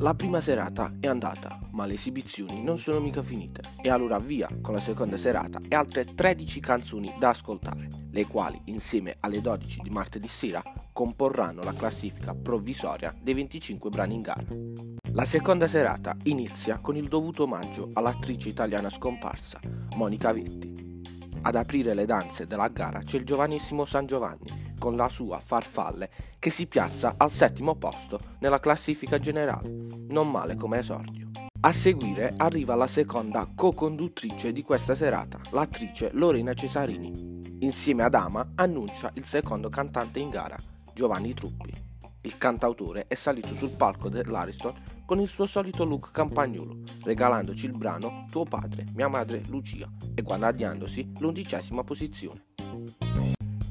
La prima serata è andata, ma le esibizioni non sono mica finite. E allora via con la seconda serata e altre 13 canzoni da ascoltare, le quali, insieme alle 12 di martedì sera, comporranno la classifica provvisoria dei 25 brani in gara. La seconda serata inizia con il dovuto omaggio all'attrice italiana scomparsa, Monica Vetti. Ad aprire le danze della gara c'è il giovanissimo San Giovanni, con la sua Farfalle che si piazza al settimo posto nella classifica generale, non male come esordio. A seguire arriva la seconda co-conduttrice di questa serata, l'attrice Lorena Cesarini. Insieme ad Ama annuncia il secondo cantante in gara, Giovanni Truppi. Il cantautore è salito sul palco dell'Ariston con il suo solito look campagnolo, regalandoci il brano Tuo padre, mia madre Lucia e guadagnandosi l'undicesima posizione.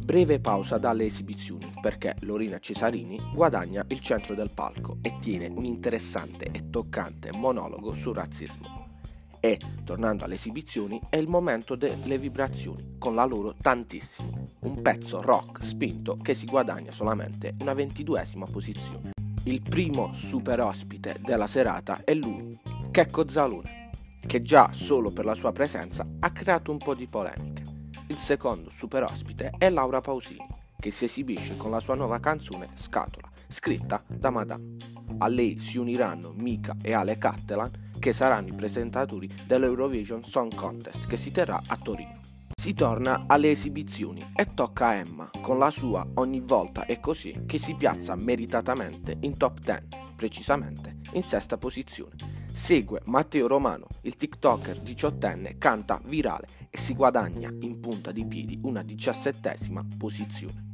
Breve pausa dalle esibizioni perché Lorina Cesarini guadagna il centro del palco e tiene un interessante e toccante monologo sul razzismo. E, tornando alle esibizioni, è il momento delle vibrazioni, con la loro tantissimo, un pezzo rock spinto che si guadagna solamente una ventiduesima posizione. Il primo super ospite della serata è lui, Checco Zalone, che già solo per la sua presenza ha creato un po' di polemiche. Il secondo super ospite è Laura Pausini, che si esibisce con la sua nuova canzone Scatola, scritta da Madame. A lei si uniranno Mika e Ale Cattelan, che saranno i presentatori dell'Eurovision Song Contest che si terrà a Torino. Si torna alle esibizioni e tocca a Emma, con la sua Ogni volta è così, che si piazza meritatamente in top 10, precisamente in sesta posizione. Segue Matteo Romano, il TikToker diciottenne, canta virale e si guadagna in punta di piedi una diciassettesima posizione.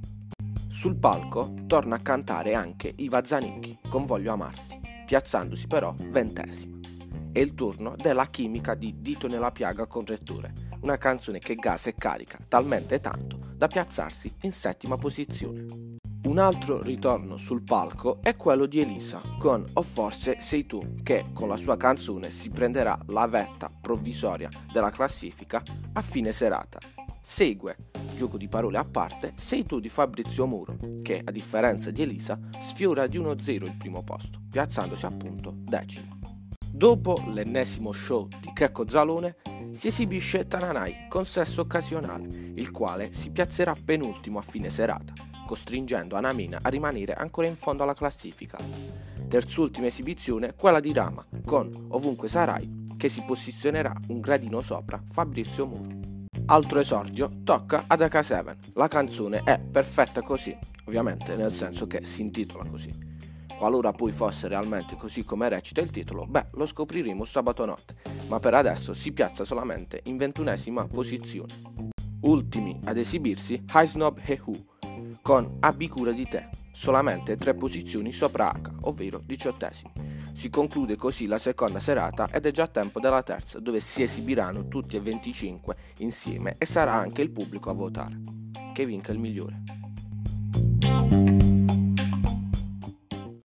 Sul palco torna a cantare anche Iva Zanicchi con Voglio amarti, piazzandosi però ventesimo. È il turno della chimica di Dito nella piaga con Rettore, una canzone che gasa e carica talmente tanto da piazzarsi in settima posizione. Un altro ritorno sul palco è quello di Elisa con O forse sei tu, che con la sua canzone si prenderà la vetta provvisoria della classifica a fine serata. Segue, gioco di parole a parte, Sei tu di Fabrizio Muro, che a differenza di Elisa sfiora di 1-0 il primo posto, piazzandosi appunto decimo. Dopo l'ennesimo show di Checco Zalone si esibisce Tananai con sesso occasionale, il quale si piazzerà penultimo a fine serata costringendo Anamina a rimanere ancora in fondo alla classifica. Terzultima esibizione, quella di Rama, con Ovunque Sarai, che si posizionerà un gradino sopra Fabrizio Muro. Altro esordio tocca ad AK7. La canzone è perfetta così, ovviamente nel senso che si intitola così. Qualora poi fosse realmente così come recita il titolo, beh, lo scopriremo sabato notte, ma per adesso si piazza solamente in ventunesima posizione. Ultimi ad esibirsi High Snob e Who, con Abbi cura di te, solamente tre posizioni sopra H, ovvero diciottesimi. Si conclude così la seconda serata ed è già tempo della terza, dove si esibiranno tutti e 25 insieme e sarà anche il pubblico a votare. Che vinca il migliore.